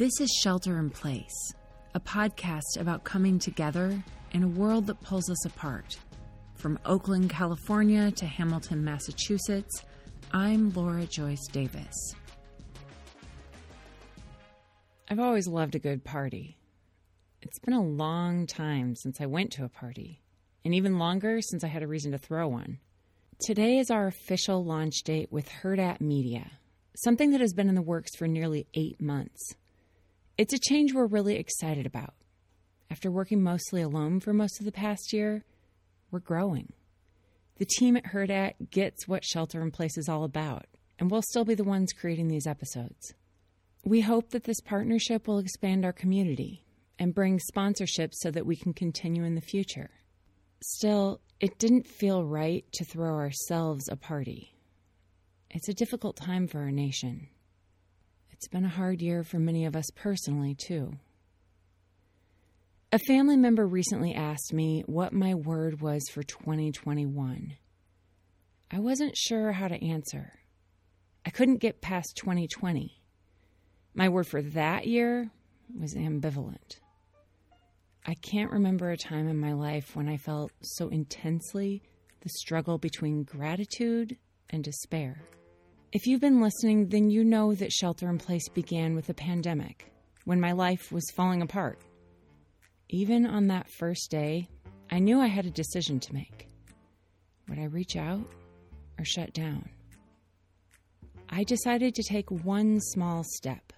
This is Shelter in Place, a podcast about coming together in a world that pulls us apart. From Oakland, California to Hamilton, Massachusetts, I'm Laura Joyce Davis. I've always loved a good party. It's been a long time since I went to a party, and even longer since I had a reason to throw one. Today is our official launch date with Hurrdat Media, something that has been in the works for nearly eight months. It's a change we're really excited about. After working mostly alone for most of the past year, we're growing. The team at Hurrdat gets what Shelter in Place is all about, and we'll still be the ones creating these episodes. We hope that this partnership will expand our community and bring sponsorships so that we can continue in the future. Still, it didn't feel right to throw ourselves a party. It's a difficult time for our nation. It's been a hard year for many of us personally, too. A family member recently asked me what my word was for 2021. I wasn't sure how to answer. I couldn't get past 2020. My word for that year was ambivalent. I can't remember a time in my life when I felt so intensely the struggle between gratitude and despair. If you've been listening, then you know that Shelter in Place began with a pandemic, when my life was falling apart. Even on that first day, I knew I had a decision to make. Would I reach out or shut down? I decided to take one small step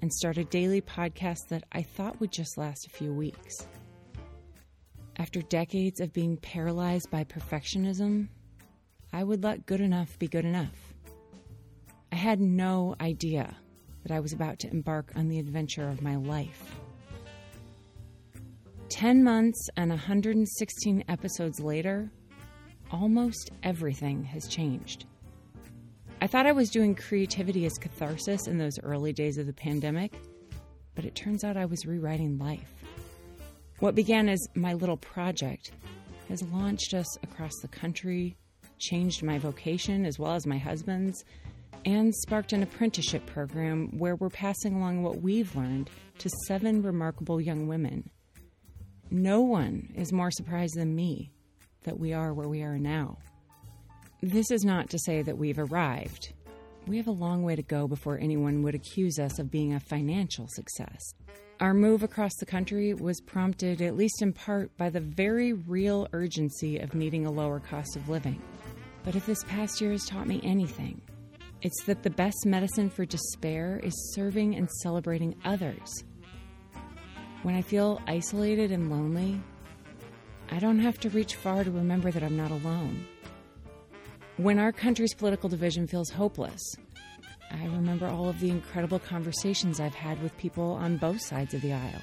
and start a daily podcast that I thought would just last a few weeks. After decades of being paralyzed by perfectionism, I would let good enough be good enough. I had no idea that I was about to embark on the adventure of my life. 10 months and 116 episodes later, almost everything has changed. I thought I was doing creativity as catharsis in those early days of the pandemic, but it turns out I was rewriting life. What began as my little project has launched us across the country, changed my vocation as well as my husband's, and sparked an apprenticeship program where we're passing along what we've learned to seven remarkable young women no one is more surprised than me that we are where we are now. This is not to say that we've arrived. We have a long way to go before anyone would accuse us of being a financial success. Our move across the country was prompted, at least in part, by the very real urgency of needing a lower cost of living. But if this past year has taught me anything, it's that the best medicine for despair is serving and celebrating others when I feel isolated and lonely, I don't have to reach far to remember that I'm not alone. When our country's political division feels hopeless, I remember all of the incredible conversations I've had with people on both sides of the aisle.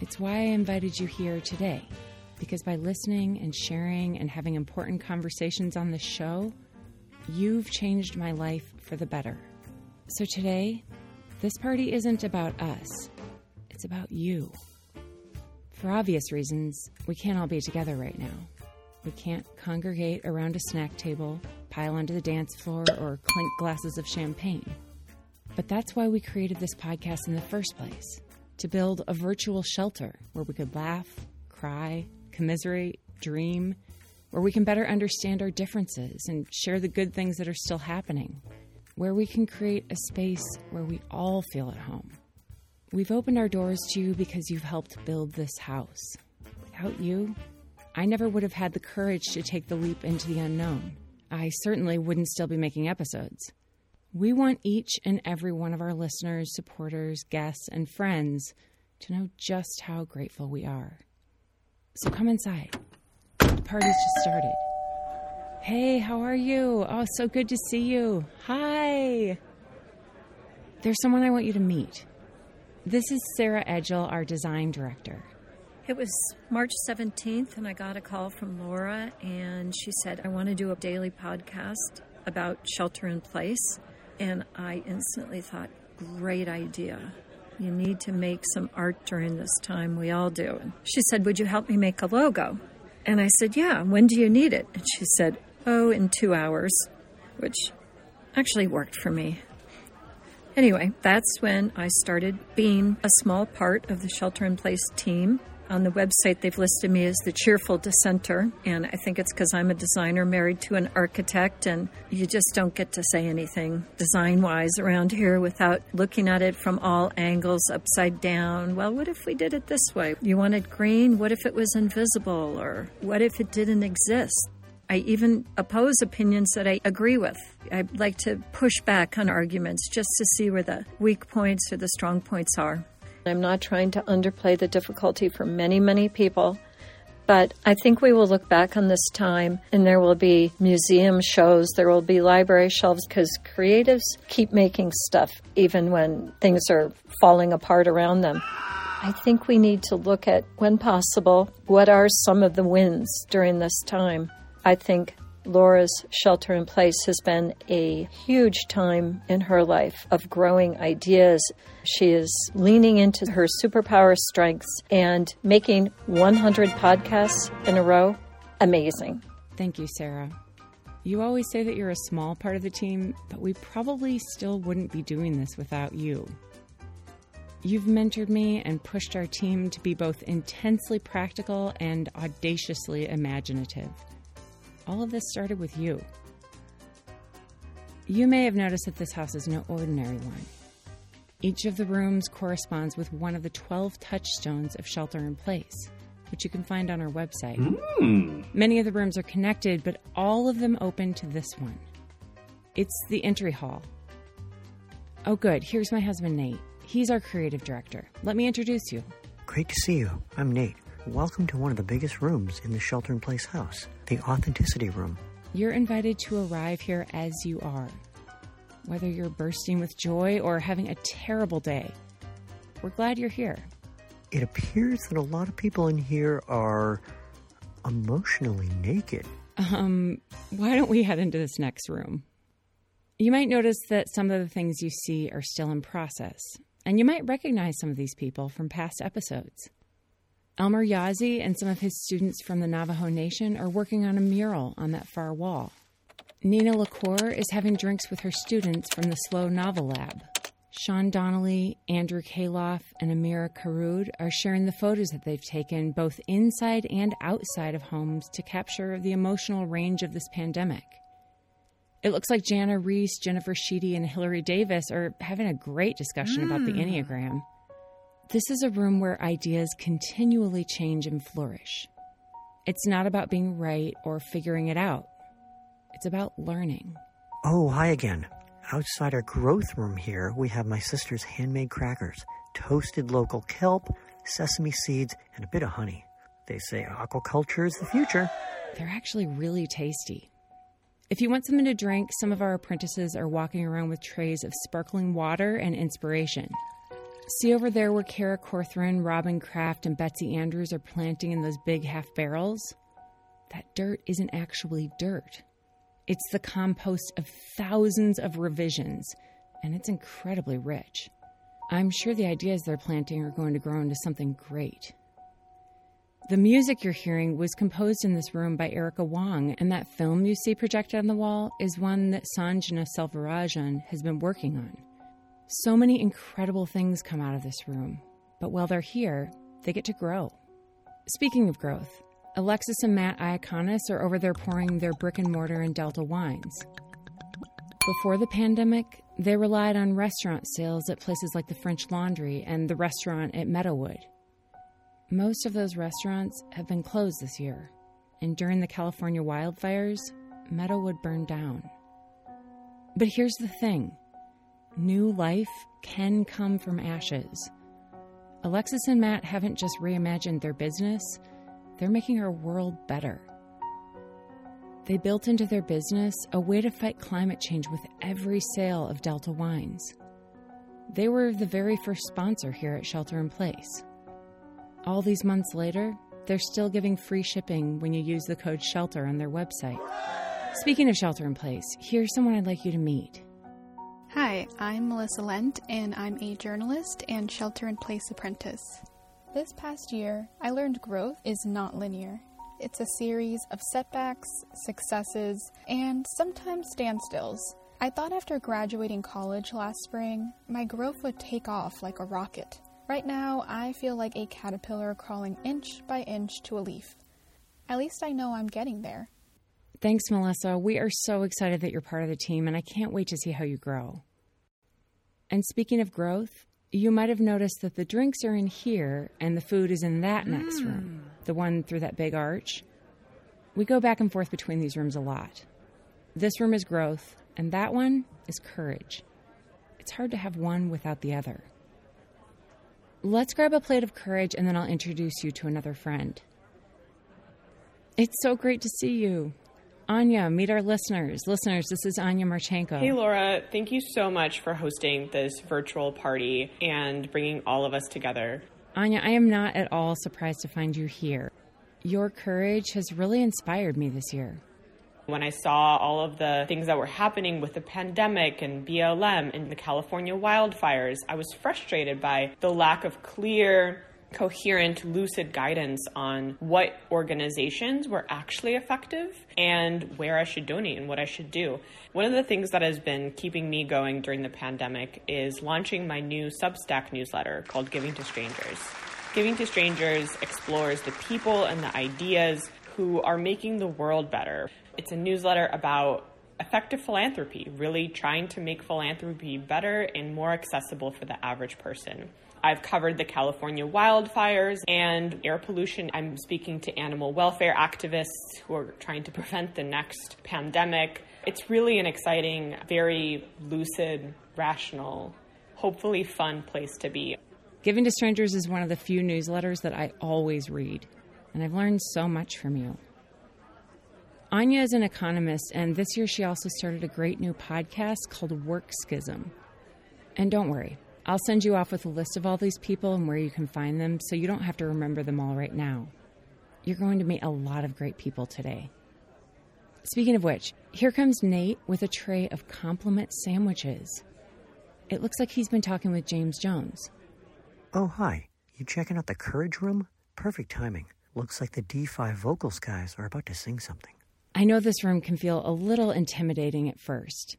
It's why I invited you here today, because by listening and sharing and having important conversations on this show, you've changed my life for the better. So today, this party isn't about us. It's about you. For obvious reasons, we can't all be together right now. We can't congregate around a snack table, pile onto the dance floor, or clink glasses of champagne. But that's why we created this podcast in the first place to build a virtual shelter where we could laugh, cry, commiserate, dream, where we can better understand our differences and share the good things that are still happening, where we can create a space where we all feel at home. We've opened our doors to you because you've helped build this house. Without you, I never would have had the courage to take the leap into the unknown. I certainly wouldn't still be making episodes. We want each and every one of our listeners, supporters, guests, and friends to know just how grateful we are. So come inside. Party's just started. Hey, how are you? Oh, so good to see you. Hi. There's someone I want you to meet. This is Sarah Edgel, our design director. It was March 17th, and I got a call from Laura, and she said, I want to do a daily podcast about shelter in place. And I instantly thought, great idea. You need to make some art during this time. We all do. And she said, Would you help me make a logo? And I said, Yeah. When do you need it? And she said, Oh, in two hours, which actually worked for me. Anyway, that's when I started being a small part of the shelter in place team. On the website, they've listed me as the cheerful dissenter, and I think it's because I'm a designer married to an architect, and you just don't get to say anything design wise around here without looking at it from all angles, upside down. Well, what if we did it this way? You wanted green? What if it was invisible? Or what if it didn't exist? I even oppose opinions that I agree with. I like to push back on arguments just to see where the weak points or the strong points are. I'm not trying to underplay the difficulty for many, many people. But I think we will look back on this time and there will be museum shows, there will be library shelves because creatives keep making stuff even when things are falling apart around them. I think we need to look at, when possible, what are some of the wins during this time. I think Laura's shelter in place has been a huge time in her life of growing ideas. She is leaning into her superpower strengths and making 100 podcasts in a row amazing. Thank you, Sarah. You always say that you're a small part of the team, but we probably still wouldn't be doing this without you. You've mentored me and pushed our team to be both intensely practical and audaciously imaginative all of this started with you. You may have noticed that this house is no ordinary one. Each of the rooms corresponds with one of the 12 touchstones of Shelter in Place, which you can find on our website. Mm. Many of the rooms are connected, but all of them open to this one. It's the entry hall. Oh, good. Here's my husband, Nate. He's our creative director. Let me introduce you. Great to see you. I'm Nate. Welcome to one of the biggest rooms in the Shelter in Place house, the Authenticity Room. You're invited to arrive here as you are. Whether you're bursting with joy or having a terrible day, we're glad you're here. It appears that a lot of people in here are emotionally naked. Um, why don't we head into this next room? You might notice that some of the things you see are still in process, and you might recognize some of these people from past episodes. Elmer Yazzie and some of his students from the Navajo Nation are working on a mural on that far wall. Nina LaCour is having drinks with her students from the Slow Novel Lab. Sean Donnelly, Andrew Kaloff, and Amira Karud are sharing the photos that they've taken both inside and outside of homes to capture the emotional range of this pandemic. It looks like Jana Reese, Jennifer Sheedy, and Hillary Davis are having a great discussion mm. about the hmm. Enneagram. This is a room where ideas continually change and flourish. It's not about being right or figuring it out, it's about learning. Oh, hi again. Outside our growth room here, we have my sister's handmade crackers, toasted local kelp, sesame seeds, and a bit of honey. They say aquaculture is the future. They're actually really tasty. If you want something to drink, some of our apprentices are walking around with trays of sparkling water and inspiration. See over there where Kara Corthron, Robin Kraft, and Betsy Andrews are planting in those big half barrels? That dirt isn't actually dirt. It's the compost of thousands of revisions, and it's incredibly rich. I'm sure the ideas they're planting are going to grow into something great. The music you're hearing was composed in this room by Erica Wong, and that film you see projected on the wall is one that Sanjana Selvarajan has been working on. So many incredible things come out of this room, but while they're here, they get to grow. Speaking of growth, Alexis and Matt Iaconis are over there pouring their brick and mortar and Delta wines. Before the pandemic, they relied on restaurant sales at places like the French Laundry and the restaurant at Meadowood. Most of those restaurants have been closed this year, and during the California wildfires, Meadowood burned down. But here's the thing New life can come from ashes. Alexis and Matt haven't just reimagined their business, they're making our world better. They built into their business a way to fight climate change with every sale of Delta wines. They were the very first sponsor here at Shelter in Place. All these months later, they're still giving free shipping when you use the code SHELTER on their website. Speaking of Shelter in Place, here's someone I'd like you to meet. Hi, I'm Melissa Lent, and I'm a journalist and shelter in place apprentice. This past year, I learned growth is not linear. It's a series of setbacks, successes, and sometimes standstills. I thought after graduating college last spring, my growth would take off like a rocket. Right now, I feel like a caterpillar crawling inch by inch to a leaf. At least I know I'm getting there. Thanks, Melissa. We are so excited that you're part of the team, and I can't wait to see how you grow. And speaking of growth, you might have noticed that the drinks are in here and the food is in that next mm. room, the one through that big arch. We go back and forth between these rooms a lot. This room is growth, and that one is courage. It's hard to have one without the other. Let's grab a plate of courage and then I'll introduce you to another friend. It's so great to see you. Anya, meet our listeners. Listeners, this is Anya Marchenko. Hey, Laura. Thank you so much for hosting this virtual party and bringing all of us together. Anya, I am not at all surprised to find you here. Your courage has really inspired me this year. When I saw all of the things that were happening with the pandemic and BLM and the California wildfires, I was frustrated by the lack of clear, coherent, lucid guidance on what organizations were actually effective and where I should donate and what I should do. One of the things that has been keeping me going during the pandemic is launching my new Substack newsletter called Giving to Strangers. Giving to Strangers explores the people and the ideas who are making the world better. It's a newsletter about effective philanthropy, really trying to make philanthropy better and more accessible for the average person. I've covered the California wildfires and air pollution. I'm speaking to animal welfare activists who are trying to prevent the next pandemic. It's really an exciting, very lucid, rational, hopefully fun place to be. Giving to Strangers is one of the few newsletters that I always read, and I've learned so much from you. Anya is an economist, and this year she also started a great new podcast called Work Schism. And don't worry, I'll send you off with a list of all these people and where you can find them so you don't have to remember them all right now. You're going to meet a lot of great people today. Speaking of which, here comes Nate with a tray of compliment sandwiches. It looks like he's been talking with James Jones. Oh, hi. You checking out the Courage Room? Perfect timing. Looks like the D5 vocals guys are about to sing something. I know this room can feel a little intimidating at first.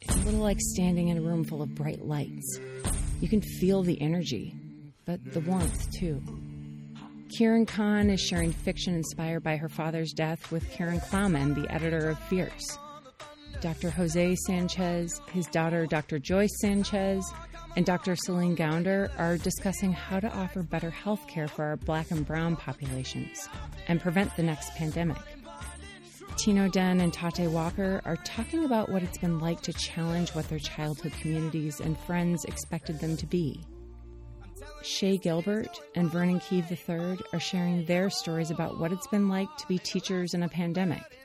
It's a little like standing in a room full of bright lights. You can feel the energy, but the warmth too. Kieran Khan is sharing fiction inspired by her father's death with Karen Klauman, the editor of Fierce. Dr. Jose Sanchez, his daughter Dr. Joyce Sanchez, and Dr. Celine Gounder are discussing how to offer better health care for our black and brown populations and prevent the next pandemic. Tino Den and Tate Walker are talking about what it's been like to challenge what their childhood communities and friends expected them to be. Shay Gilbert and Vernon Keeve III are sharing their stories about what it's been like to be teachers in a pandemic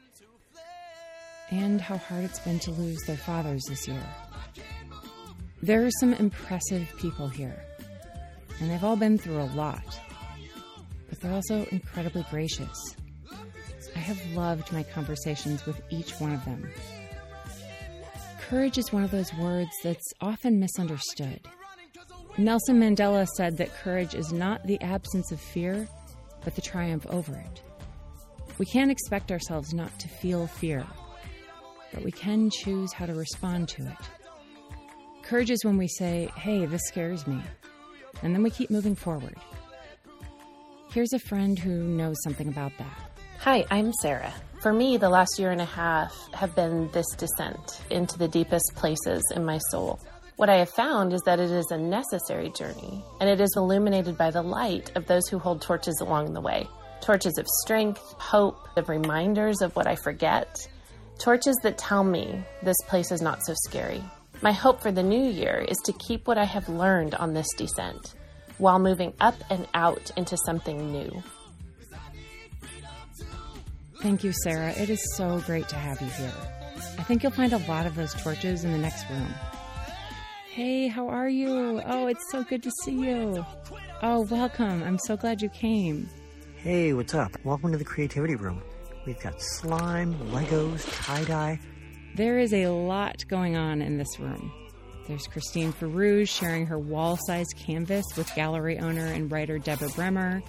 and how hard it's been to lose their fathers this year. There are some impressive people here, and they've all been through a lot, but they're also incredibly gracious. I have loved my conversations with each one of them. Courage is one of those words that's often misunderstood. Nelson Mandela said that courage is not the absence of fear, but the triumph over it. We can't expect ourselves not to feel fear, but we can choose how to respond to it. Courage is when we say, hey, this scares me, and then we keep moving forward. Here's a friend who knows something about that. Hi, I'm Sarah. For me, the last year and a half have been this descent into the deepest places in my soul. What I have found is that it is a necessary journey, and it is illuminated by the light of those who hold torches along the way. Torches of strength, hope, of reminders of what I forget. Torches that tell me this place is not so scary. My hope for the new year is to keep what I have learned on this descent while moving up and out into something new. Thank you, Sarah. It is so great to have you here. I think you'll find a lot of those torches in the next room. Hey, how are you? Oh, it's so good to see you. Oh, welcome. I'm so glad you came. Hey, what's up? Welcome to the Creativity Room. We've got slime, Legos, tie dye. There is a lot going on in this room. There's Christine Farouge sharing her wall sized canvas with gallery owner and writer Deborah Bremer.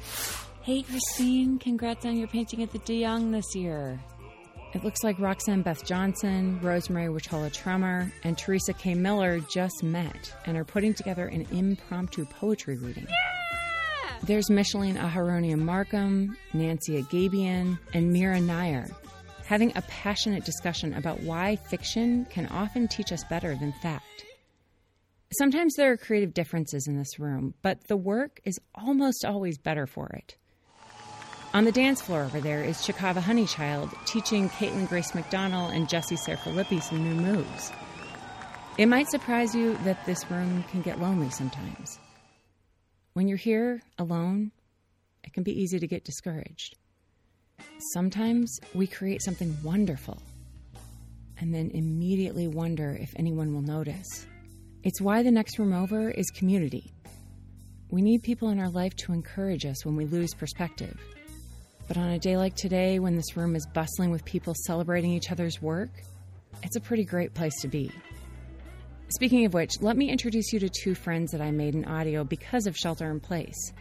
Hey, Christine, congrats on your painting at the De Young this year. It looks like Roxanne Beth Johnson, Rosemary Wahtola Trommer, and Teresa K. Miller just met and are putting together an impromptu poetry reading. Yeah! There's Micheline Aharonian Marcom, Nancy Agabian, and Mira Nair having a passionate discussion about why fiction can often teach us better than fact. Sometimes there are creative differences in this room, but the work is almost always better for it. On the dance floor over there is Chikava Honeychild teaching Caitlin Grace McDonald and Jesse Serfilippi some new moves. It might surprise you that this room can get lonely sometimes. When you're here alone, it can be easy to get discouraged. Sometimes we create something wonderful and then immediately wonder if anyone will notice. It's why the next room over is community. We need people in our life to encourage us when we lose perspective. But on a day like today, when this room is bustling with people celebrating each other's work, it's a pretty great place to be. Speaking of which, let me introduce you to two friends that I made in audio because of Shelter in Place.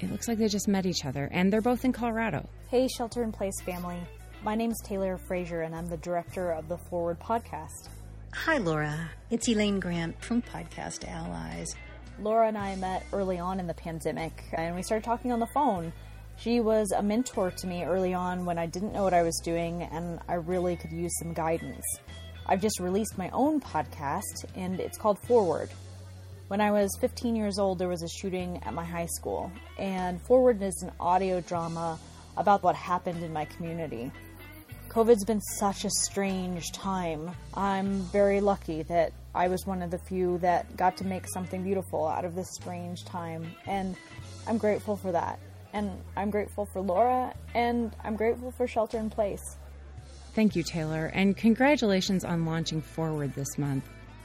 It looks like they just met each other, and they're both in Colorado. Hey, Shelter in Place family. My name's Taylor Frazier, and I'm the director of the Forward podcast. Hi, Laura. It's Elaine Grant from Podcast Allies. Laura and I met early on in the pandemic, and we started talking on the phone. She was a mentor to me early on when I didn't know what I was doing and I really could use some guidance. I've just released my own podcast and it's called Forward. When I was 15 years old, there was a shooting at my high school, and Forward is an audio drama about what happened in my community. COVID's been such a strange time. I'm very lucky that I was one of the few that got to make something beautiful out of this strange time, and I'm grateful for that. And I'm grateful for Laura, and I'm grateful for Shelter in Place. Thank you, Taylor, and congratulations on launching Forward this month.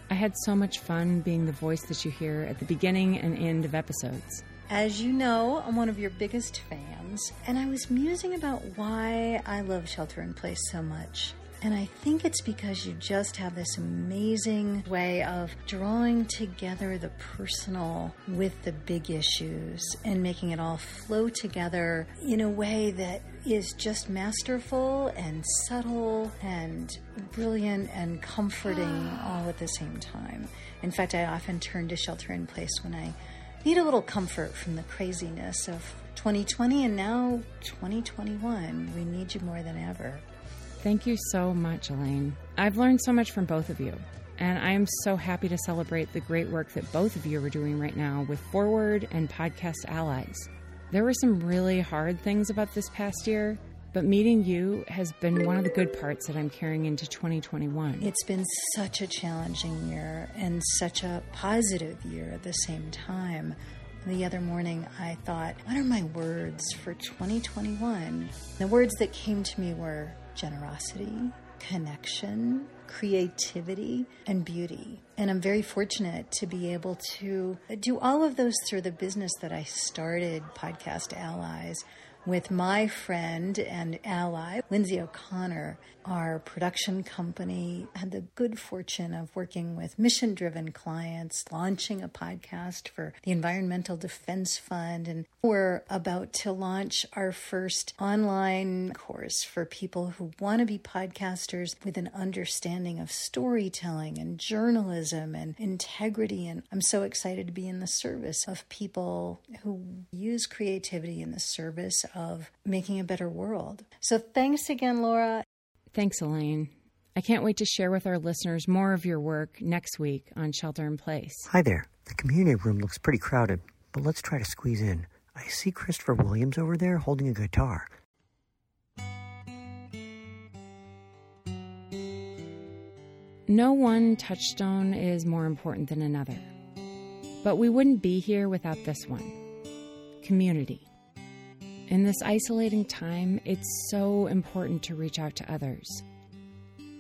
I had so much fun being the voice that you hear at the beginning and end of episodes. As you know, I'm one of your biggest fans, and I was musing about why I love Shelter in Place so much. And I think it's because you just have this amazing way of drawing together the personal with the big issues and making it all flow together in a way that is just masterful and subtle and brilliant and comforting all at the same time. In fact, I often turn to Shelter in Place when I need a little comfort from the craziness of 2020 and now 2021. We need you more than ever. Thank you so much, Elaine. I've learned so much from both of you, and I am so happy to celebrate the great work that both of you are doing right now with Forward and Podcast Allies. There were some really hard things about this past year, but meeting you has been one of the good parts that I'm carrying into 2021. It's been such a challenging year and such a positive year at the same time. The other morning, I thought, what are my words for 2021? The words that came to me were generosity, connection, creativity, and beauty. And I'm very fortunate to be able to do all of those through the business that I started, Podcast Allies with my friend and ally, Lindsay O'Connor. Our production company had the good fortune of working with mission driven clients, launching a podcast for the Environmental Defense Fund. And we're about to launch our first online course for people who want to be podcasters with an understanding of storytelling and journalism and integrity. And I'm so excited to be in the service of people who use creativity in the service of making a better world. So thanks again, Laura. Thanks, Elaine. I can't wait to share with our listeners more of your work next week on Shelter in Place. Hi there. The community room looks pretty crowded, but let's try to squeeze in. I see Christopher Williams over there holding a guitar. No one touchstone is more important than another. But we wouldn't be here without this one community. In this isolating time, it's so important to reach out to others.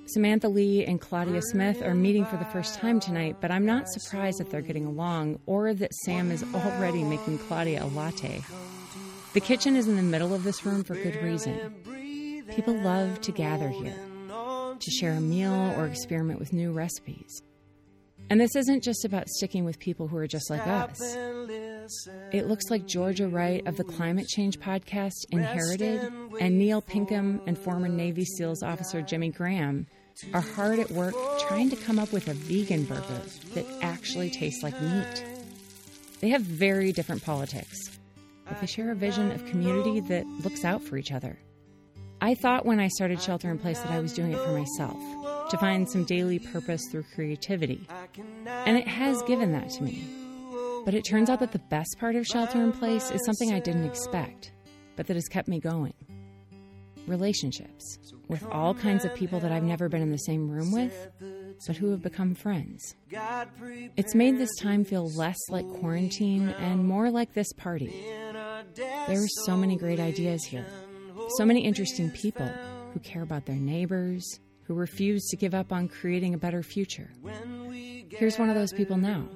Samantha Lee and Claudia Smith are meeting for the first time tonight, but I'm not surprised that they're getting along or that Sam is already making Claudia a latte. The kitchen is in the middle of this room for good reason. People love to gather here to share a meal or experiment with new recipes. And this isn't just about sticking with people who are just like us. It looks like Georgia Wright of the Climate Change podcast, Inherited, and Neil Pinkham and former Navy SEALs officer Jimmy Graham are hard at work trying to come up with a vegan burger that actually tastes like meat. They have very different politics, but they share a vision of community that looks out for each other. I thought when I started Shelter in Place that I was doing it for myself, to find some daily purpose through creativity. And it has given that to me. But it turns out that the best part of Shelter in Place is something I didn't expect, but that has kept me going relationships with all kinds of people that I've never been in the same room with, but who have become friends. It's made this time feel less like quarantine and more like this party. There are so many great ideas here, so many interesting people who care about their neighbors, who refuse to give up on creating a better future. Here's one of those people now.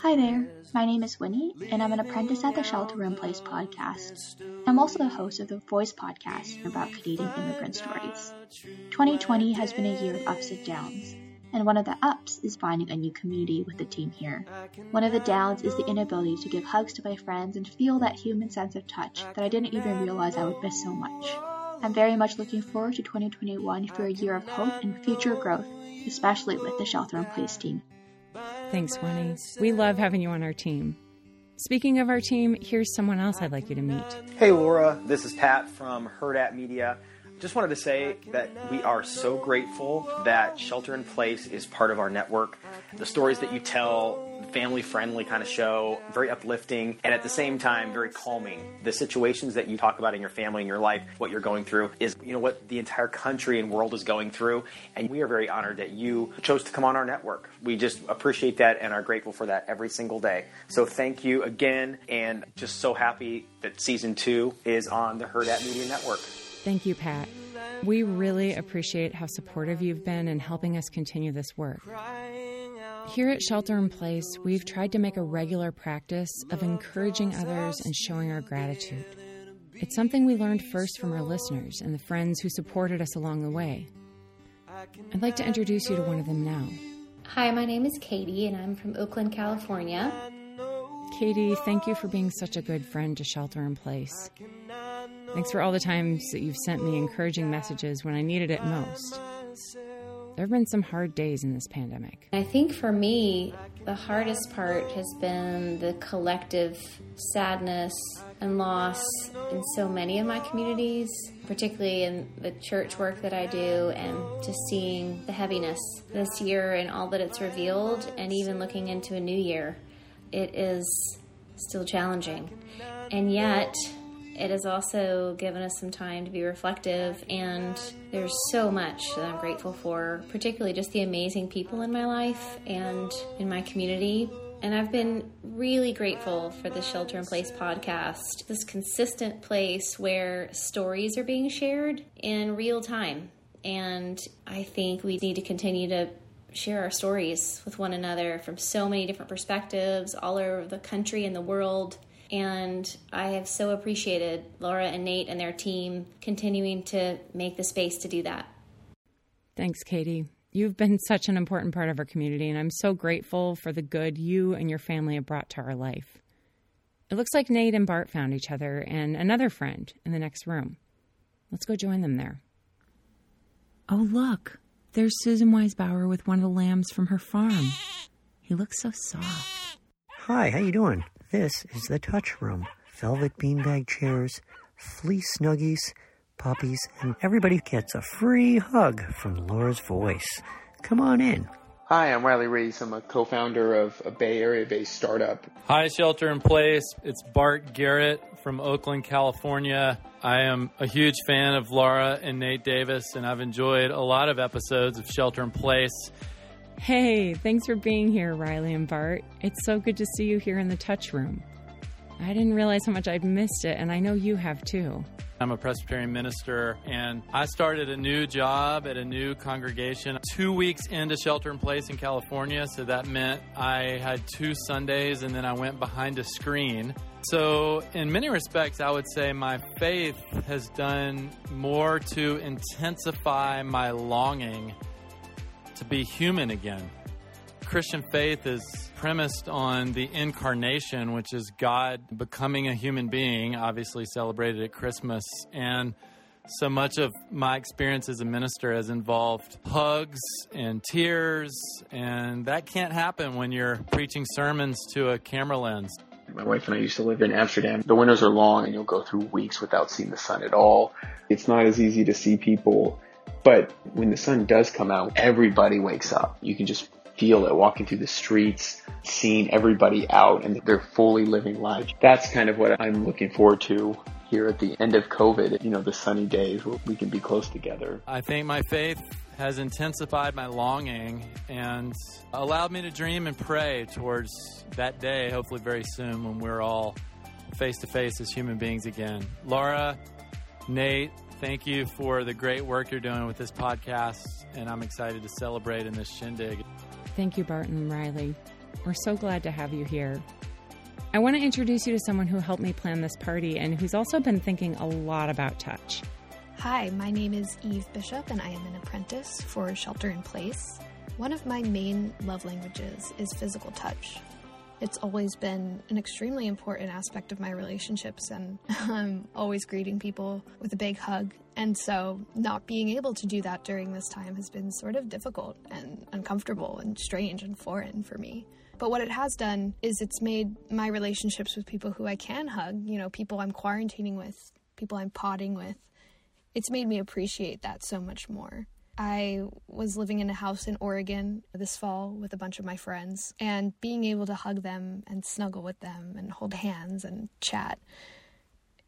Hi there, my name is Winnie, and I'm an apprentice at the Shelter in Place podcast. I'm also the host of the Voice podcast about Canadian immigrant stories. 2020 has been a year of ups and downs, and one of the ups is finding a new community with the team here. One of the downs is the inability to give hugs to my friends and feel that human sense of touch that I didn't even realize I would miss so much. I'm very much looking forward to 2021 for a year of hope and future growth, especially with the Shelter in Place team. Thanks, Winnie. We love having you on our team. Speaking of our team, here's someone else I'd like you to meet. Hey, Laura. This is Pat from Hurrdat Media. Just wanted to say that we are so grateful that Shelter in Place is part of our network. The stories that you tell, family friendly kind of show, very uplifting, and at the same time, very calming. The situations that you talk about in your family and your life, what you're going through, is you know what the entire country and world is going through. And we are very honored that you chose to come on our network. We just appreciate that and are grateful for that every single day. So thank you again, and just so happy that season two is on the Hurrdat Media Network. Thank you, Pat. We really appreciate how supportive you've been in helping us continue this work. Here at Shelter in Place, we've tried to make a regular practice of encouraging others and showing our gratitude. It's something we learned first from our listeners and the friends who supported us along the way. I'd like to introduce you to one of them now. Hi, my name is Katie, and I'm from Oakland, California. Katie, thank you for being such a good friend to Shelter in Place. Thanks for all the times that you've sent me encouraging messages when I needed it most. There have been some hard days in this pandemic. I think for me, the hardest part has been the collective sadness and loss in so many of my communities, particularly in the church work that I do, and just seeing the heaviness this year and all that it's revealed, and even looking into a new year. It is still challenging. And yet, it has also given us some time to be reflective, and there's so much that I'm grateful for, particularly just the amazing people in my life and in my community. And I've been really grateful for the Shelter in Place podcast, this consistent place where stories are being shared in real time. And I think we need to continue to share our stories with one another from so many different perspectives all over the country and the world. And I have so appreciated Laura and Nate and their team continuing to make the space to do that. Thanks, Katie. You've been such an important part of our community, and I'm so grateful for the good you and your family have brought to our life. It looks like Nate and Bart found each other and another friend in the next room. Let's go join them there. Oh, look, there's Susan Weisbauer with one of the lambs from her farm. He looks so soft. Hi, how you doing? This is the touch room. Velvet beanbag chairs, fleece snuggies, puppies, and everybody gets a free hug from Laura's voice. Come on in. Hi, I'm Riley Reese. I'm a co-founder of a Bay Area-based startup. Hi, Shelter in Place. It's Bart Garrett from Oakland, California. I am a huge fan of Laura and Nate Davis, and I've enjoyed a lot of episodes of Shelter in Place. Hey, thanks for being here, Riley and Bart. It's so good to see you here in the touch room. I didn't realize how much I'd missed it, and I know you have too. I'm a Presbyterian minister, and I started a new job at a new congregation two weeks into shelter in place in California. So that meant I had two Sundays, and then I went behind a screen. So, in many respects, I would say my faith has done more to intensify my longing to be human again. Christian faith is premised on the incarnation, which is God becoming a human being, obviously celebrated at Christmas. And so much of my experience as a minister has involved hugs and tears, and that can't happen when you're preaching sermons to a camera lens. My wife and I used to live in Amsterdam. The winters are long and you'll go through weeks without seeing the sun at all. It's not as easy to see people, but when the sun does come out, everybody wakes up. You can just feel it walking through the streets, seeing everybody out and they're fully living life. That's kind of what I'm looking forward to here at the end of COVID, you know, the sunny days where we can be close together. I think my faith has intensified my longing and allowed me to dream and pray towards that day, hopefully very soon, when we're all face to face as human beings again. Laura, Nate, thank you for the great work you're doing with this podcast, and I'm excited to celebrate in this shindig. Thank you, Bart and Riley. We're so glad to have you here. I want to introduce you to someone who helped me plan this party and who's also been thinking a lot about touch. Hi, my name is Eve Bishop, and I am an apprentice for Shelter in Place. One of my main love languages is physical touch. It's always been an extremely important aspect of my relationships, and I'm always greeting people with a big hug. And so, not being able to do that during this time has been sort of difficult and uncomfortable and strange and foreign for me. But what it has done is it's made my relationships with people who I can hug, you know, people I'm quarantining with, people I'm potting with, it's made me appreciate that so much more. I was living in a house in Oregon this fall with a bunch of my friends, and being able to hug them and snuggle with them and hold hands and chat,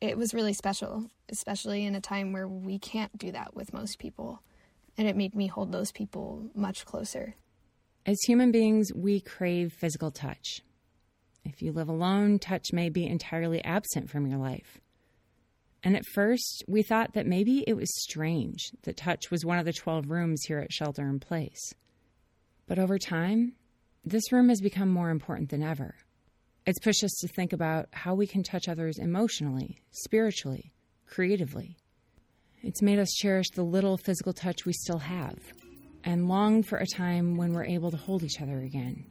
it was really special, especially in a time where we can't do that with most people. And it made me hold those people much closer. As human beings, we crave physical touch. If you live alone, touch may be entirely absent from your life. And at first, we thought that maybe it was strange that touch was one of the 12 rooms here at Shelter in Place. But over time, this room has become more important than ever. It's pushed us to think about how we can touch others emotionally, spiritually, creatively. It's made us cherish the little physical touch we still have and long for a time when we're able to hold each other again.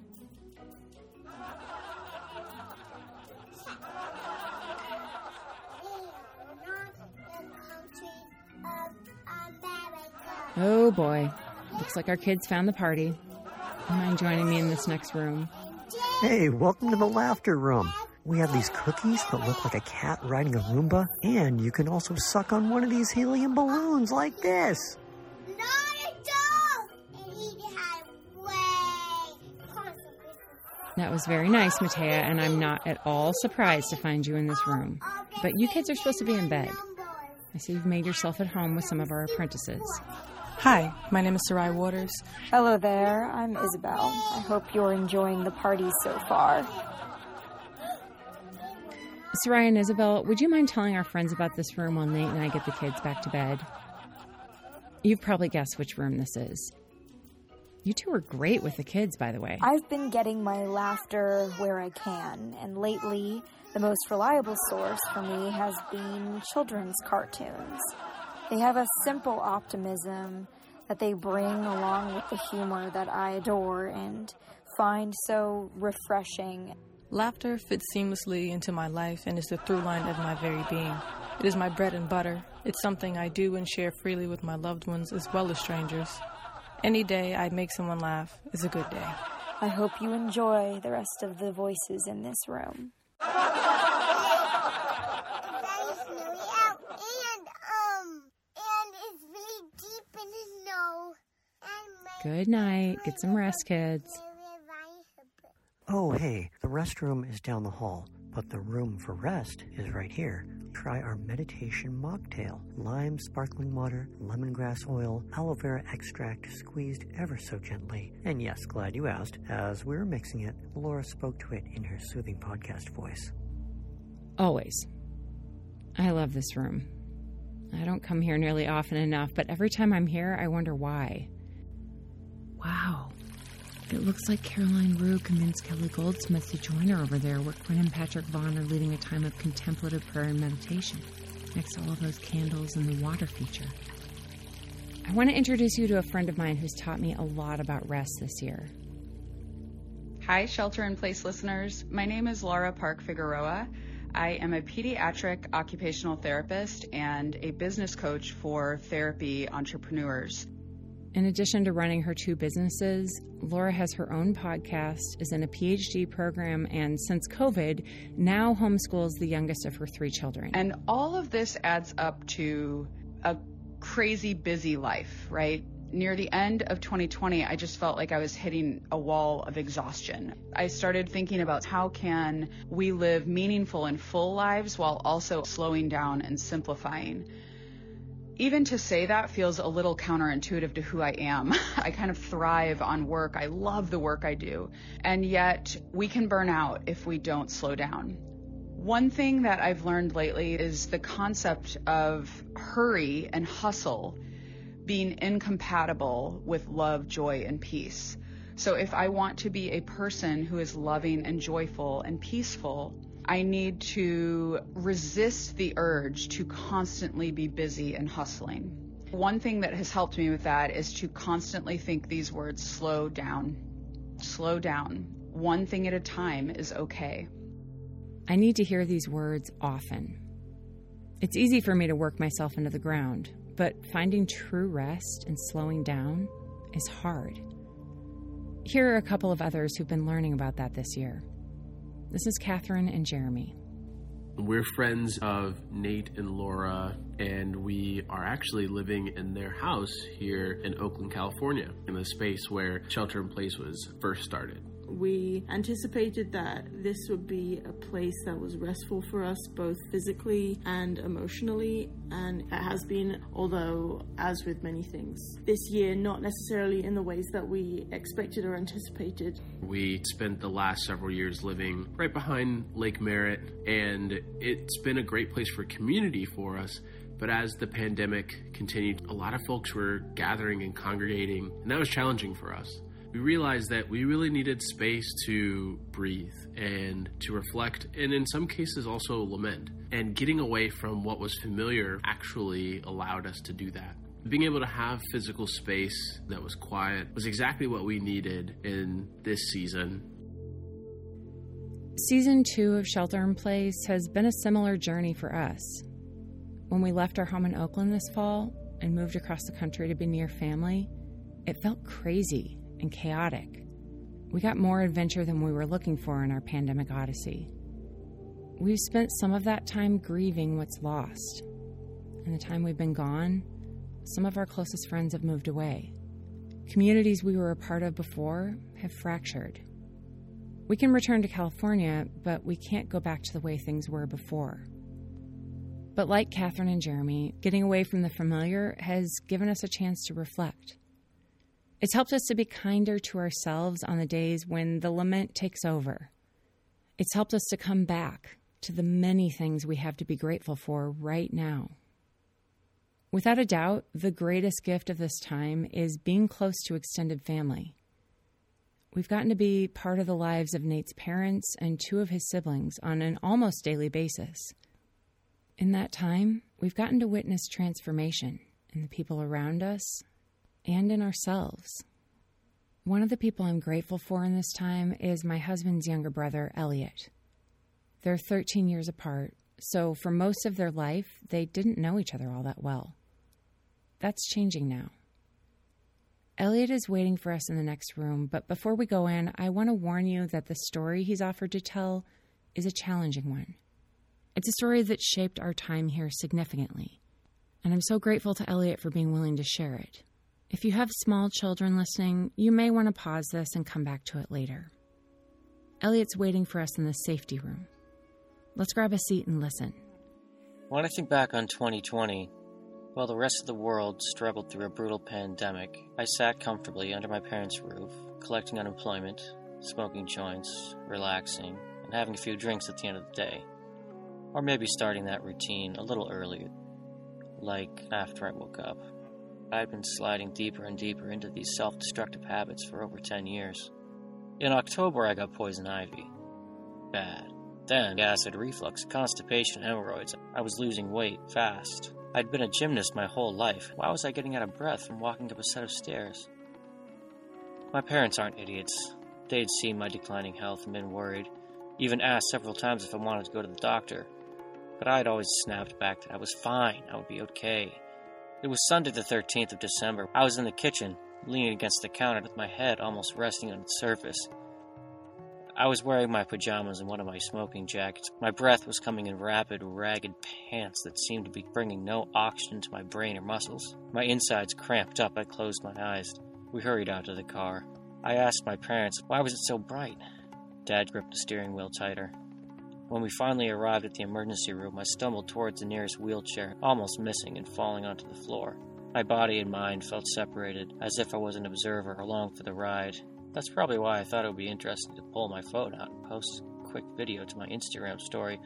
Oh boy, looks like our kids found the party. Mind joining me in this next room? Hey, welcome to the laughter room. We have these cookies that look like a cat riding a Roomba, and you can also suck on one of these helium balloons like this. Not a doll. And eat it way. That was very nice, Matea, and I'm not at all surprised to find you in this room. But you kids are supposed to be in bed. I see you've made yourself at home with some of our apprentices. Hi, my name is Sarai Waters. Hello there, I'm Isabel. I hope you're enjoying the party so far. Sarai and Isabel, would you mind telling our friends about this room while Nate and I get the kids back to bed? You've probably guessed which room this is. You two are great with the kids, by the way. I've been getting my laughter where I can, and lately, the most reliable source for me has been children's cartoons. They have a simple optimism that they bring along with the humor that I adore and find so refreshing. Laughter fits seamlessly into my life and is the through line of my very being. It is my bread and butter. It's something I do and share freely with my loved ones as well as strangers. Any day I make someone laugh is a good day. I hope you enjoy the rest of the voices in this room. Good night. Get some rest, kids. Oh, hey, the restroom is down the hall, but the room for rest is right here. Try our meditation mocktail. Lime sparkling water, lemongrass oil, aloe vera extract squeezed ever so gently. And yes, glad you asked. As we were mixing it, Laura spoke to it in her soothing podcast voice. Always. I love this room. I don't come here nearly often enough, but every time I'm here, I wonder why. Wow. It looks like Caroline Rue convinced Kelly Goldsmith to join her over there, where Quinn and Patrick Vaughn are leading a time of contemplative prayer and meditation, next to all of those candles and the water feature. I want to introduce you to a friend of mine who's taught me a lot about rest this year. Hi, Shelter in Place listeners. My name is Laura Park Figueroa. I am a pediatric occupational therapist and a business coach for therapy entrepreneurs. In addition to running her two businesses, Laura has her own podcast, is in a PhD program, and since COVID, now homeschools the youngest of her three children. And all of this adds up to a crazy busy life, right? near the end of 2020, I just felt like I was hitting a wall of exhaustion. I started thinking about how can we live meaningful and full lives while also slowing down and simplifying. Even to say that feels a little counterintuitive to who I am. I kind of thrive on work. I love the work I do. And yet we can burn out if we don't slow down. One thing that I've learned lately is the concept of hurry and hustle being incompatible with love, joy, and peace. So if I want to be a person who is loving and joyful and peaceful, I need to resist the urge to constantly be busy and hustling. One thing that has helped me with that is to constantly think these words slow down, slow down. One thing at a time is okay. I need to hear these words often. It's easy for me to work myself into the ground, but finding true rest and slowing down is hard. Here are a couple of others who've been learning about that this year. This is Catherine and Jeremy. We're friends of Nate and Laura, and we are actually living in their house here in Oakland, California, in the space where Shelter in Place was first started we anticipated that this would be a place that was restful for us both physically and emotionally, and it has been, although, as with many things, this year not necessarily in the ways that we expected or anticipated. We spent the last several years living right behind Lake Merritt, and it's been a great place for community for us. But as the pandemic continued, a lot of folks were gathering and congregating, and that was challenging for us we realized that we really needed space to breathe and to reflect, and in some cases also lament. And getting away from what was familiar actually allowed us to do that. Being able to have physical space that was quiet was exactly what we needed in this season. Season two of Shelter in Place has been a similar journey for us. When we left our home in Oakland this fall and moved across the country to be near family, it felt crazy and chaotic. We got more adventure than we were looking for in our pandemic odyssey. We've spent some of that time grieving what's lost. In the time we've been gone, some of our closest friends have moved away. Communities we were a part of before have fractured. We can return to California, but we can't go back to the way things were before. But like Catherine and Jeremy, getting away from the familiar has given us a chance to reflect. It's helped us to be kinder to ourselves on the days when the lament takes over. It's helped us to come back to the many things we have to be grateful for right now. Without a doubt, the greatest gift of this time is being close to extended family. We've gotten to be part of the lives of Nate's parents and two of his siblings on an almost daily basis. In that time, we've gotten to witness transformation in the people around us and in ourselves. One of the people I'm grateful for in this time is my husband's younger brother, Elliot. They're 13 years apart, so for most of their life, they didn't know each other all that well. That's changing now. Elliot is waiting for us in the next room, but before we go in, I want to warn you that the story he's offered to tell is a challenging one. It's a story that shaped our time here significantly, and I'm so grateful to Elliot for being willing to share it. If you have small children listening, you may want to pause this and come back to it later. Elliot's waiting for us in the safety room. Let's grab a seat and listen. When I think back on 2020, while the rest of the world struggled through a brutal pandemic, I sat comfortably under my parents' roof, collecting unemployment, smoking joints, relaxing, and having a few drinks at the end of the day. Or maybe starting that routine a little earlier, like after I woke up. I'd been sliding deeper and deeper into these self destructive habits for over 10 years. In October, I got poison ivy. Bad. Then, acid reflux, constipation, hemorrhoids. I was losing weight fast. I'd been a gymnast my whole life. Why was I getting out of breath from walking up a set of stairs? My parents aren't idiots. They'd seen my declining health and been worried, even asked several times if I wanted to go to the doctor. But I'd always snapped back that I was fine, I would be okay. It was Sunday the 13th of December. I was in the kitchen, leaning against the counter with my head almost resting on its surface. I was wearing my pajamas and one of my smoking jackets. My breath was coming in rapid, ragged pants that seemed to be bringing no oxygen to my brain or muscles. My insides cramped up. I closed my eyes. We hurried out to the car. I asked my parents, why was it so bright? Dad gripped the steering wheel tighter. When we finally arrived at the emergency room, I stumbled towards the nearest wheelchair, almost missing and falling onto the floor. My body and mind felt separated, as if I was an observer along for the ride. That's probably why I thought it would be interesting to pull my phone out and post a quick video to my Instagram story.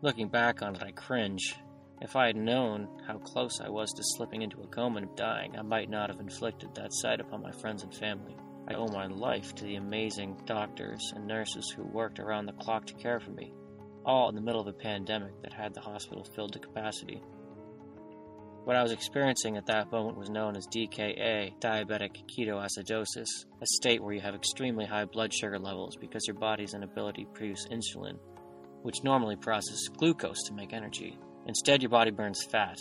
Looking back on it, I cringe. If I had known how close I was to slipping into a coma and dying, I might not have inflicted that sight upon my friends and family. I owe my life to the amazing doctors and nurses who worked around the clock to care for me, all in the middle of a pandemic that had the hospital filled to capacity. What I was experiencing at that moment was known as DKA, diabetic ketoacidosis, a state where you have extremely high blood sugar levels because your body's inability to produce insulin, which normally processes glucose to make energy. Instead, your body burns fat.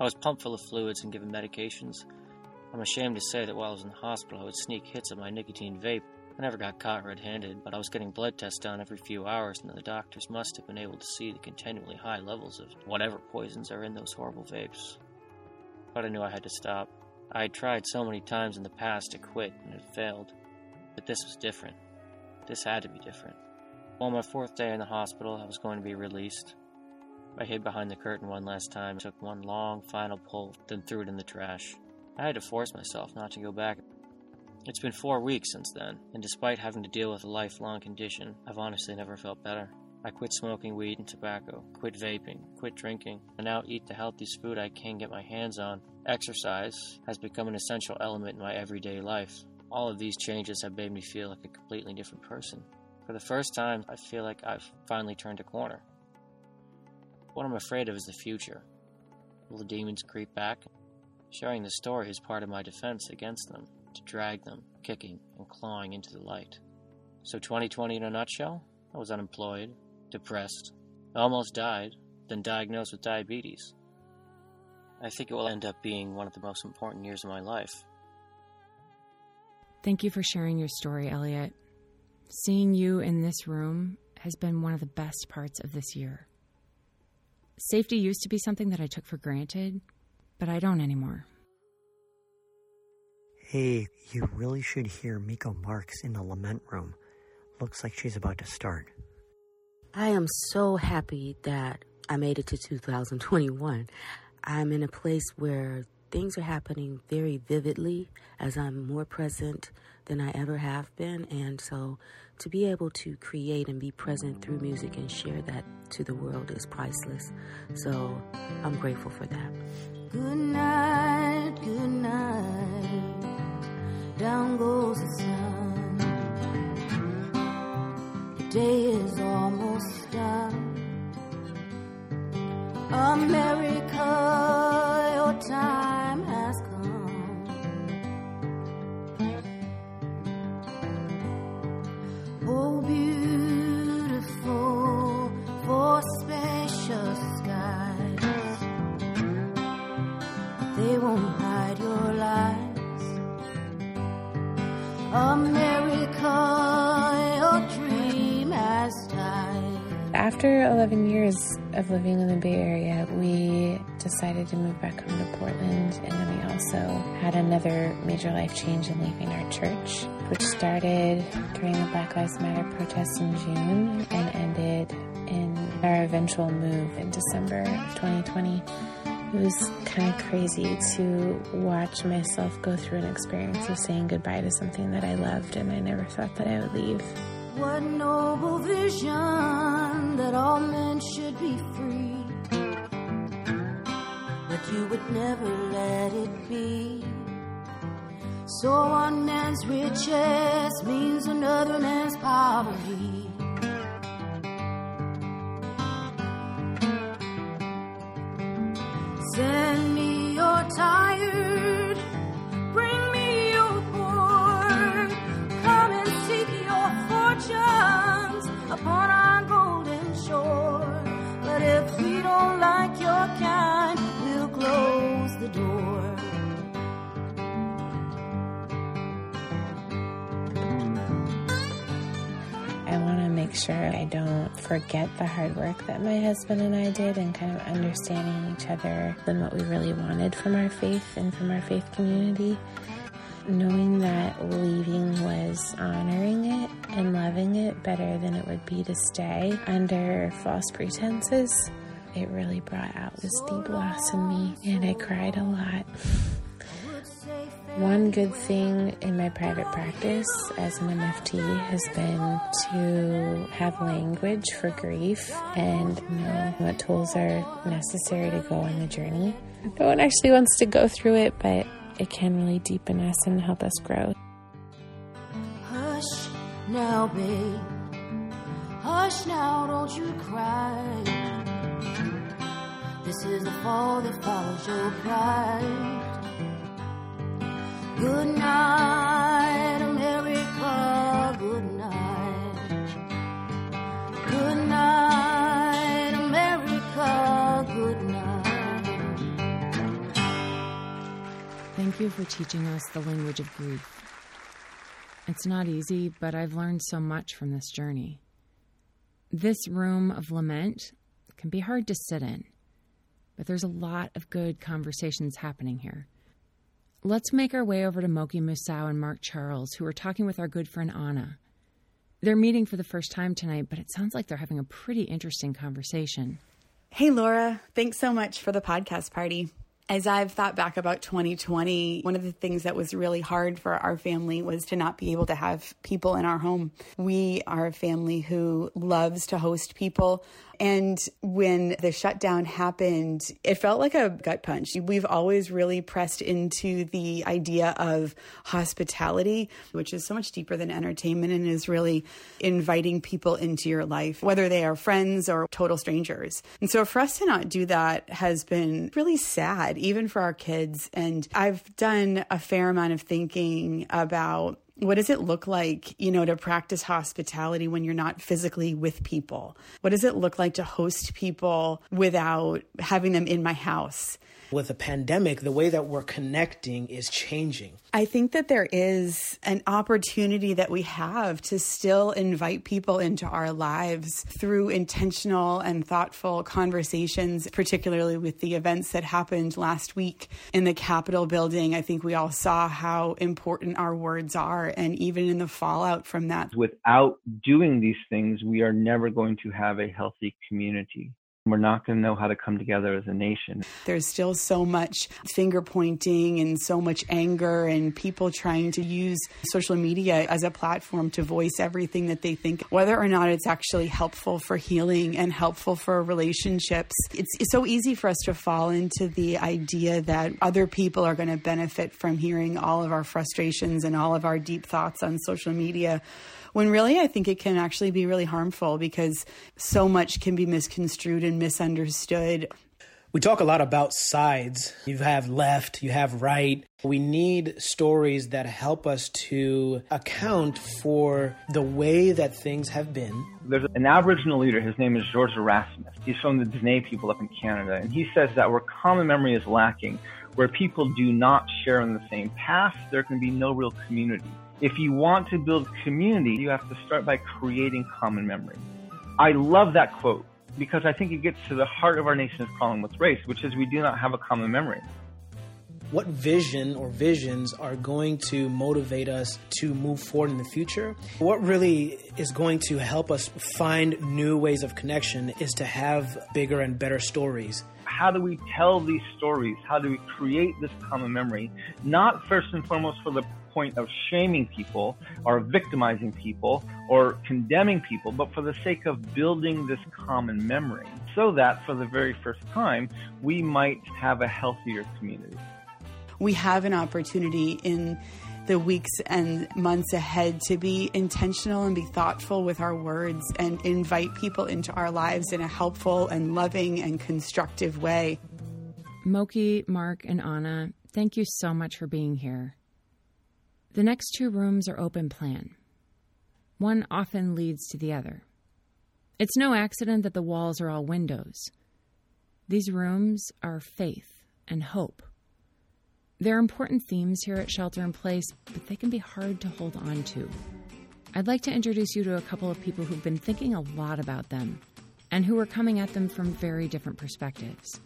I was pumped full of fluids and given medications. I'm ashamed to say that while I was in the hospital, I would sneak hits of my nicotine vape. I never got caught red handed, but I was getting blood tests done every few hours, and the doctors must have been able to see the continually high levels of whatever poisons are in those horrible vapes but I knew I had to stop. I had tried so many times in the past to quit and had failed. But this was different. This had to be different. On my fourth day in the hospital, I was going to be released. I hid behind the curtain one last time, took one long final pull, then threw it in the trash. I had to force myself not to go back. It's been four weeks since then, and despite having to deal with a lifelong condition, I've honestly never felt better. I quit smoking weed and tobacco, quit vaping, quit drinking, and now eat the healthiest food I can get my hands on. Exercise has become an essential element in my everyday life. All of these changes have made me feel like a completely different person. For the first time, I feel like I've finally turned a corner. What I'm afraid of is the future. Will the demons creep back? Sharing the story is part of my defense against them, to drag them, kicking and clawing into the light. So, 2020 in a nutshell? I was unemployed, depressed, almost died, then diagnosed with diabetes. I think it will end up being one of the most important years of my life. Thank you for sharing your story, Elliot. Seeing you in this room has been one of the best parts of this year. Safety used to be something that I took for granted, but I don't anymore. Hey, you really should hear Miko Marks in the lament room. Looks like she's about to start. I am so happy that I made it to 2021. I'm in a place where things are happening very vividly as I'm more present than I ever have been. And so to be able to create and be present through music and share that to the world is priceless. So I'm grateful for that. Good night, major life change in leaving our church, which started during the Black Lives Matter protests in June and ended in our eventual move in December of 2020. It was kind of crazy to watch myself go through an experience of saying goodbye to something that I loved and I never thought that I would leave. What noble vision that all men should be free. But you would never let it be. So one man's riches means another man's poverty. Forget the hard work that my husband and I did and kind of understanding each other and what we really wanted from our faith and from our faith community. Knowing that leaving was honoring it and loving it better than it would be to stay under false pretenses, it really brought out this deep loss in me, and I cried a lot. One good thing in my private practice as an MFT has been to have language for grief and know what tools are necessary to go on the journey. No one actually wants to go through it, but it can really deepen us and help us grow. Hush now, babe. Hush now, don't you cry. This is the fall that follows your pride. Good night, America. Good night. Good night, America. Good night. Thank you for teaching us the language of grief. It's not easy, but I've learned so much from this journey. This room of lament can be hard to sit in, but there's a lot of good conversations happening here. Let's make our way over to Moki Musau and Mark Charles, who are talking with our good friend Anna. They're meeting for the first time tonight, but it sounds like they're having a pretty interesting conversation. Hey, Laura. Thanks so much for the podcast party. As I've thought back about 2020, one of the things that was really hard for our family was to not be able to have people in our home. We are a family who loves to host people. And when the shutdown happened, it felt like a gut punch. We've always really pressed into the idea of hospitality, which is so much deeper than entertainment and is really inviting people into your life, whether they are friends or total strangers. And so for us to not do that has been really sad, even for our kids. And I've done a fair amount of thinking about what does it look like, you know, to practice hospitality when you're not physically with people? What does it look like to host people without having them in my house? With a pandemic, the way that we're connecting is changing. I think that there is an opportunity that we have to still invite people into our lives through intentional and thoughtful conversations, particularly with the events that happened last week in the Capitol building. I think we all saw how important our words are, and even in the fallout from that. Without doing these things, we are never going to have a healthy community. We're not going to know how to come together as a nation. There's still so much finger pointing and so much anger, and people trying to use social media as a platform to voice everything that they think, whether or not it's actually helpful for healing and helpful for relationships. It's, it's so easy for us to fall into the idea that other people are going to benefit from hearing all of our frustrations and all of our deep thoughts on social media when really I think it can actually be really harmful because so much can be misconstrued and misunderstood. We talk a lot about sides. You have left, you have right. We need stories that help us to account for the way that things have been. There's an Aboriginal leader, his name is George Erasmus. He's from the Dene people up in Canada, and he says that where common memory is lacking, where people do not share in the same past, there can be no real community. If you want to build community, you have to start by creating common memory. I love that quote because I think it gets to the heart of our nation's problem with race, which is we do not have a common memory. What vision or visions are going to motivate us to move forward in the future? What really is going to help us find new ways of connection is to have bigger and better stories how do we tell these stories? How do we create this common memory? Not first and foremost for the point of shaming people or victimizing people or condemning people, but for the sake of building this common memory so that for the very first time, we might have a healthier community. We have an opportunity in the weeks and months ahead to be intentional and be thoughtful with our words and invite people into our lives in a helpful and loving and constructive way. Moki, Mark, and Anna, thank you so much for being here. The next two rooms are open plan. One often leads to the other. It's no accident that the walls are all windows. These rooms are faith and hope. There are important themes here at Shelter in Place, but they can be hard to hold on to. I'd like to introduce you to a couple of people who've been thinking a lot about them and who are coming at them from very different perspectives.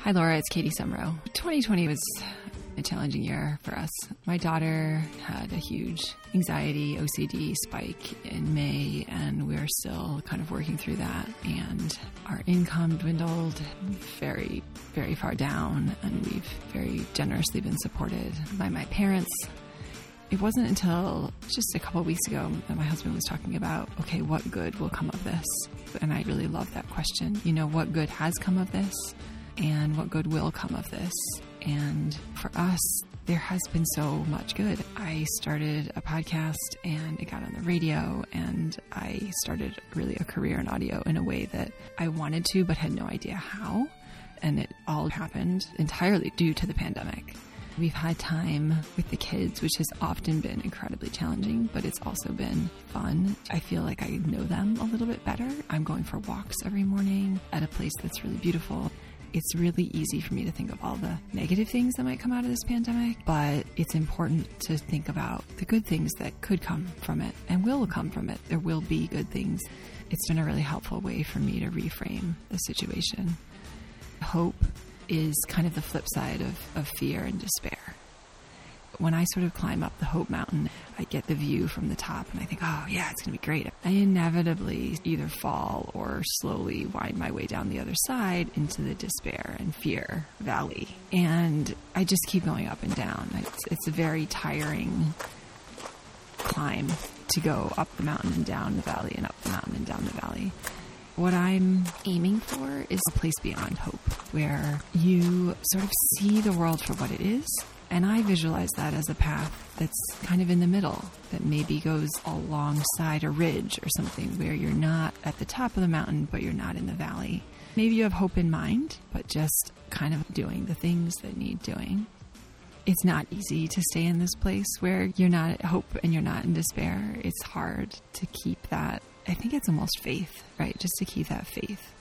Hi, Laura. It's Katie Sumrow. 2020 was a challenging year for us. My daughter had a huge anxiety, OCD spike in May, and we're still kind of working through that. And our income dwindled very, very far down, and we've very generously been supported by my parents. It wasn't until just a couple weeks ago that my husband was talking about, okay, what good will come of this? And I really love that question. You know, what good has come of this? And what good will come of this? And for us, there has been so much good. I started a podcast and it got on the radio, and I started really a career in audio in a way that I wanted to, but had no idea how. And it all happened entirely due to the pandemic. We've had time with the kids, which has often been incredibly challenging, but it's also been fun. I feel like I know them a little bit better. I'm going for walks every morning at a place that's really beautiful it's really easy for me to think of all the negative things that might come out of this pandemic, but it's important to think about the good things that could come from it and will come from it. There will be good things. It's been a really helpful way for me to reframe the situation. Hope is kind of the flip side of, of fear and despair when I sort of climb up the Hope Mountain, I get the view from the top and I think, oh, yeah, it's going to be great. I inevitably either fall or slowly wind my way down the other side into the despair and fear valley. And I just keep going up and down. It's, it's a very tiring climb to go up the mountain and down the valley and up the mountain and down the valley. What I'm aiming for is a place beyond hope where you sort of see the world for what it is and I visualize that as a path that's kind of in the middle, that maybe goes alongside a ridge or something where you're not at the top of the mountain, but you're not in the valley. Maybe you have hope in mind, but just kind of doing the things that need doing. It's not easy to stay in this place where you're not at hope and you're not in despair. It's hard to keep that. I think it's almost faith, right? Just to keep that faith.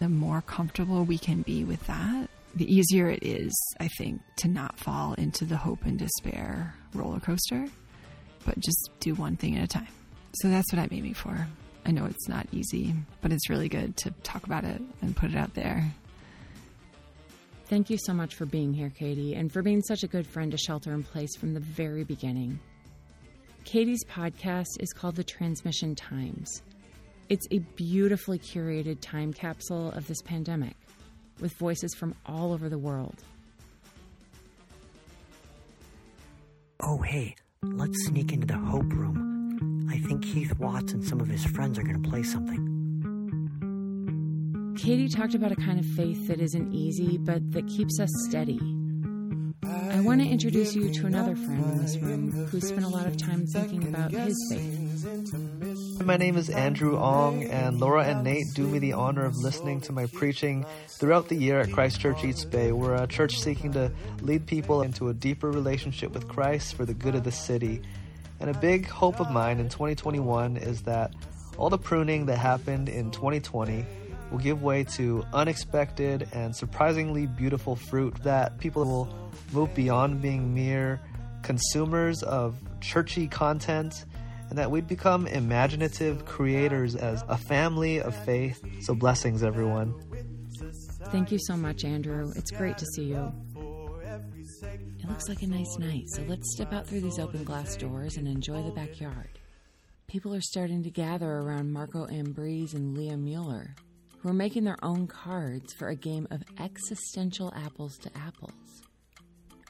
The more comfortable we can be with that, the easier it is, I think, to not fall into the hope and despair roller coaster, but just do one thing at a time. So that's what I'm aiming for. I know it's not easy, but it's really good to talk about it and put it out there. Thank you so much for being here, Katie, and for being such a good friend to Shelter in Place from the very beginning. Katie's podcast is called The Transmission Times. It's a beautifully curated time capsule of this pandemic with voices from all over the world. Oh, hey, let's sneak into the Hope Room. I think Keith Watts and some of his friends are going to play something. Katie talked about a kind of faith that isn't easy, but that keeps us steady. I want to introduce you to another friend in this room who spent a lot of time thinking about his faith. My name is Andrew Ong, and Laura and Nate do me the honor of listening to my preaching throughout the year at Christ Church East Bay. We're a church seeking to lead people into a deeper relationship with Christ for the good of the city. And a big hope of mine in 2021 is that all the pruning that happened in 2020 will give way to unexpected and surprisingly beautiful fruit that people will move beyond being mere consumers of churchy content and that we'd become imaginative creators as a family of faith. So, blessings, everyone. Thank you so much, Andrew. It's great to see you. It looks like a nice night, so let's step out through these open glass doors and enjoy the backyard. People are starting to gather around Marco Ambrose and Leah Mueller, who are making their own cards for a game of existential apples to apples.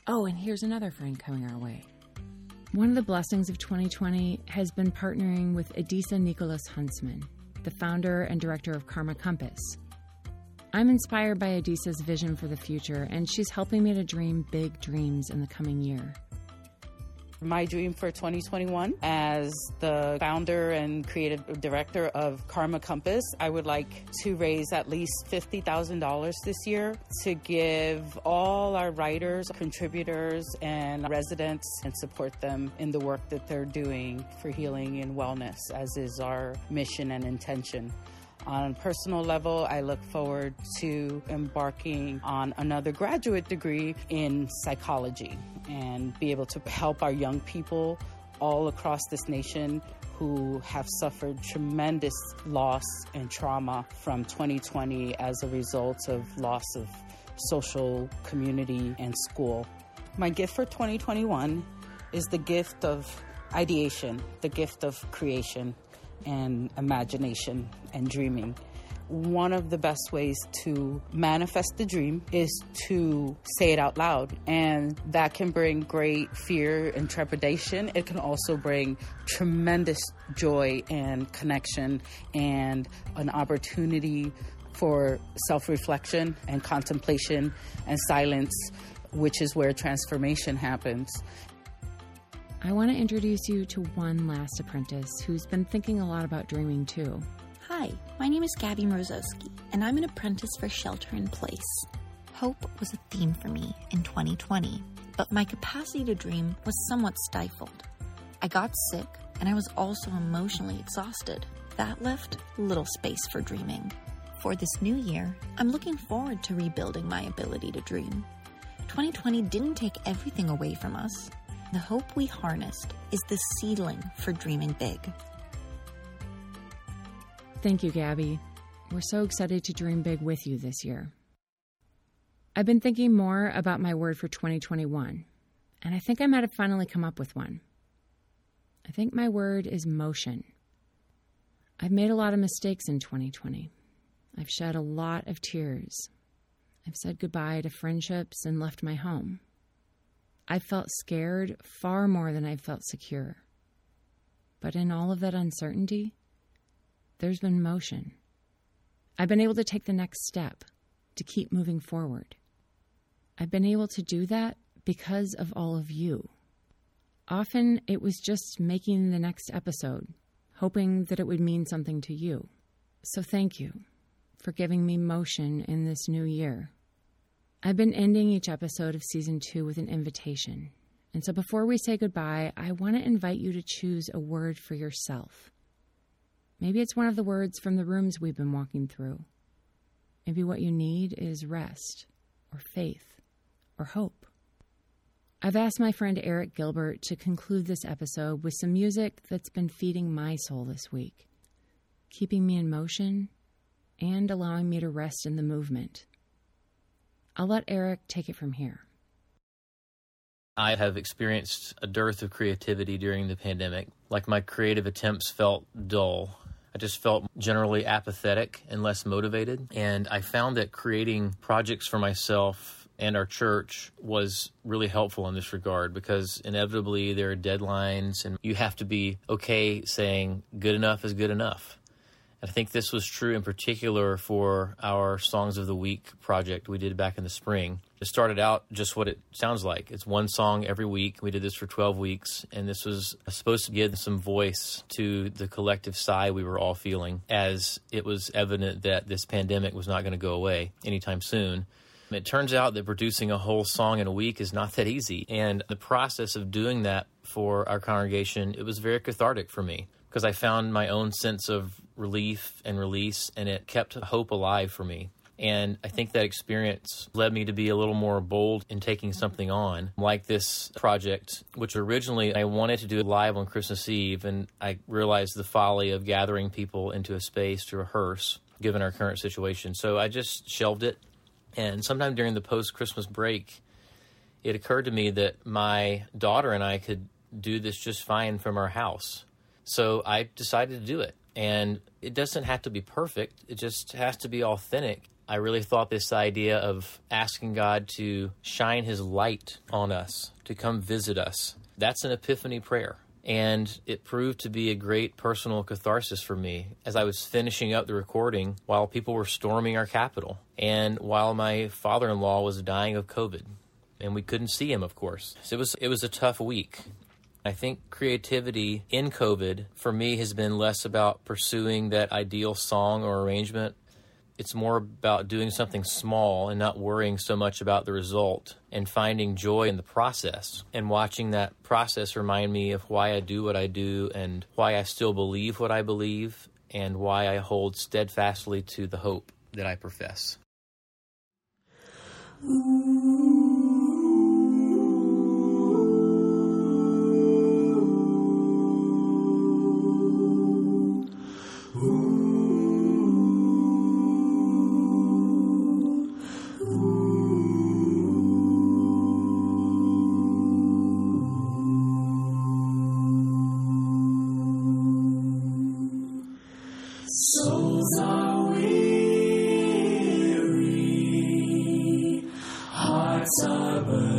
Oh, and here's another friend coming our way. One of the blessings of 2020 has been partnering with Adisa Nicholas Huntsman, the founder and director of Karma Compass. I'm inspired by Adisa's vision for the future, and she's helping me to dream big dreams in the coming year. My dream for 2021 as the founder and creative director of Karma Compass, I would like to raise at least $50,000 this year to give all our writers, contributors, and residents and support them in the work that they're doing for healing and wellness, as is our mission and intention. On a personal level, I look forward to embarking on another graduate degree in psychology and be able to help our young people all across this nation who have suffered tremendous loss and trauma from 2020 as a result of loss of social community and school. My gift for 2021 is the gift of ideation, the gift of creation and imagination and dreaming one of the best ways to manifest the dream is to say it out loud. And that can bring great fear and trepidation. It can also bring tremendous joy and connection and an opportunity for self reflection and contemplation and silence, which is where transformation happens. I want to introduce you to one last apprentice who's been thinking a lot about dreaming too. Hi, my name is Gabby Mrozowski, and I'm an apprentice for Shelter in Place. Hope was a theme for me in 2020, but my capacity to dream was somewhat stifled. I got sick, and I was also emotionally exhausted. That left little space for dreaming. For this new year, I'm looking forward to rebuilding my ability to dream. 2020 didn't take everything away from us. The hope we harnessed is the seedling for dreaming big. Thank you, Gabby. We're so excited to dream big with you this year. I've been thinking more about my word for 2021, and I think I might have finally come up with one. I think my word is motion. I've made a lot of mistakes in 2020. I've shed a lot of tears. I've said goodbye to friendships and left my home. I've felt scared far more than I've felt secure. But in all of that uncertainty, there's been motion. I've been able to take the next step, to keep moving forward. I've been able to do that because of all of you. Often it was just making the next episode, hoping that it would mean something to you. So thank you for giving me motion in this new year. I've been ending each episode of season two with an invitation. And so before we say goodbye, I want to invite you to choose a word for yourself. Maybe it's one of the words from the rooms we've been walking through. Maybe what you need is rest, or faith, or hope. I've asked my friend Eric Gilbert to conclude this episode with some music that's been feeding my soul this week, keeping me in motion and allowing me to rest in the movement. I'll let Eric take it from here. I have experienced a dearth of creativity during the pandemic. Like my creative attempts felt dull. I just felt generally apathetic and less motivated. And I found that creating projects for myself and our church was really helpful in this regard because inevitably there are deadlines and you have to be okay saying good enough is good enough. I think this was true in particular for our Songs of the Week project we did back in the spring. It started out just what it sounds like. It's one song every week. We did this for 12 weeks, and this was supposed to give some voice to the collective sigh we were all feeling as it was evident that this pandemic was not going to go away anytime soon. It turns out that producing a whole song in a week is not that easy. And the process of doing that for our congregation, it was very cathartic for me because I found my own sense of relief and release, and it kept hope alive for me. And I think that experience led me to be a little more bold in taking something on, like this project, which originally I wanted to do live on Christmas Eve. And I realized the folly of gathering people into a space to rehearse, given our current situation. So I just shelved it. And sometime during the post Christmas break, it occurred to me that my daughter and I could do this just fine from our house. So I decided to do it. And it doesn't have to be perfect, it just has to be authentic. I really thought this idea of asking God to shine his light on us, to come visit us, that's an epiphany prayer. And it proved to be a great personal catharsis for me as I was finishing up the recording while people were storming our Capitol and while my father in law was dying of COVID. And we couldn't see him, of course. So it was, it was a tough week. I think creativity in COVID for me has been less about pursuing that ideal song or arrangement. It's more about doing something small and not worrying so much about the result and finding joy in the process and watching that process remind me of why I do what I do and why I still believe what I believe and why I hold steadfastly to the hope that I profess. Ooh. Souls are weary, hearts are burdened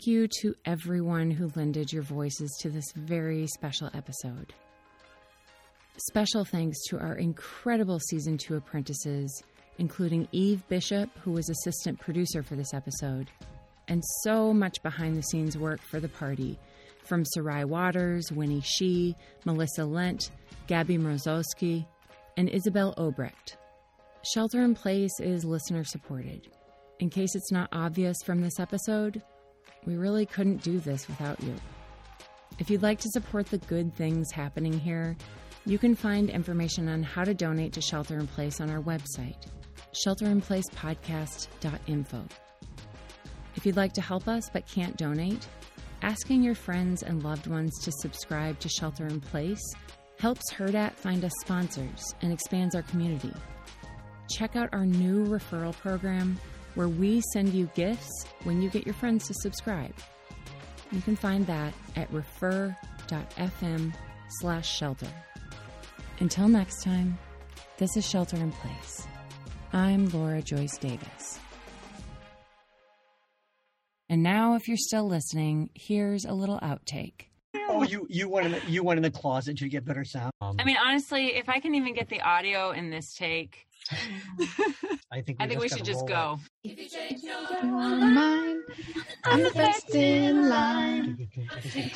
Thank you to everyone who lended your voices to this very special episode. Special thanks to our incredible season two apprentices, including Eve Bishop, who was assistant producer for this episode, and so much behind the scenes work for the party from Sarai Waters, Winnie Shee, Melissa Lent, Gabby Mrozowski, and Isabel Obrecht. Shelter in Place is listener supported. In case it's not obvious from this episode, we really couldn't do this without you. If you'd like to support the good things happening here, you can find information on how to donate to Shelter in Place on our website, shelterinplacepodcast.info. If you'd like to help us but can't donate, asking your friends and loved ones to subscribe to Shelter in Place helps Hurrdat find us sponsors and expands our community. Check out our new referral program where we send you gifts when you get your friends to subscribe. You can find that at refer.fm slash shelter. Until next time, this is Shelter in Place. I'm Laura Joyce Davis. And now, if you're still listening, here's a little outtake. Oh, you you went in the, you went in the closet to get better sound. Um, I mean, honestly, if I can even get the audio in this take, I think I think we should just go. mine. I'm the first in line.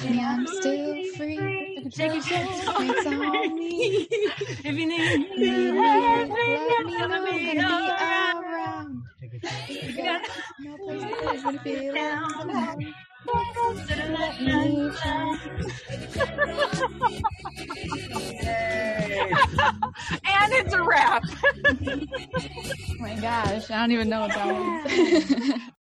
And I'm still free. Take Just it on me. If you need me, let let me know. gonna Gonna be be around. You got no place to place when alone. Let me down. and it's a wrap. Oh my gosh, I don't even know what that was.